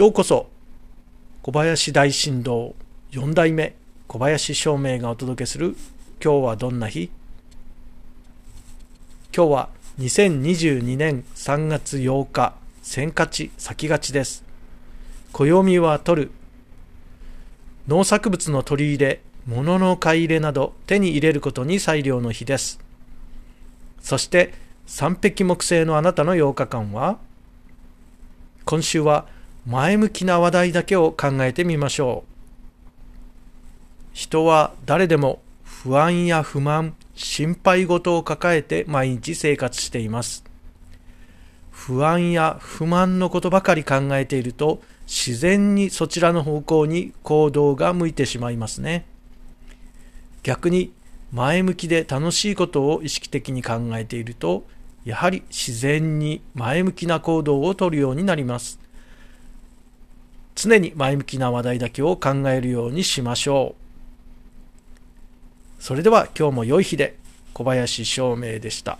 ようこそ小林大震動4代目小林照明がお届けする今日はどんな日？今日は2022年3月8日先勝ち先勝ちです。暦は取る。農作物の取り入れ物の買い入れなど手に入れることに裁量の日です。そして三匹木星のあなたの8日間は今週は前向きな話題だけを考えてみましょう。人は誰でも不安や不満心配事を抱えて毎日生活しています。不安や不満のことばかり考えていると自然にそちらの方向に行動が向いてしまいますね。逆に前向きで楽しいことを意識的に考えているとやはり自然に前向きな行動をとるようになります。常に前向きな話題だけを考えるようにしましょうそれでは今日も良い日で小林照明でした。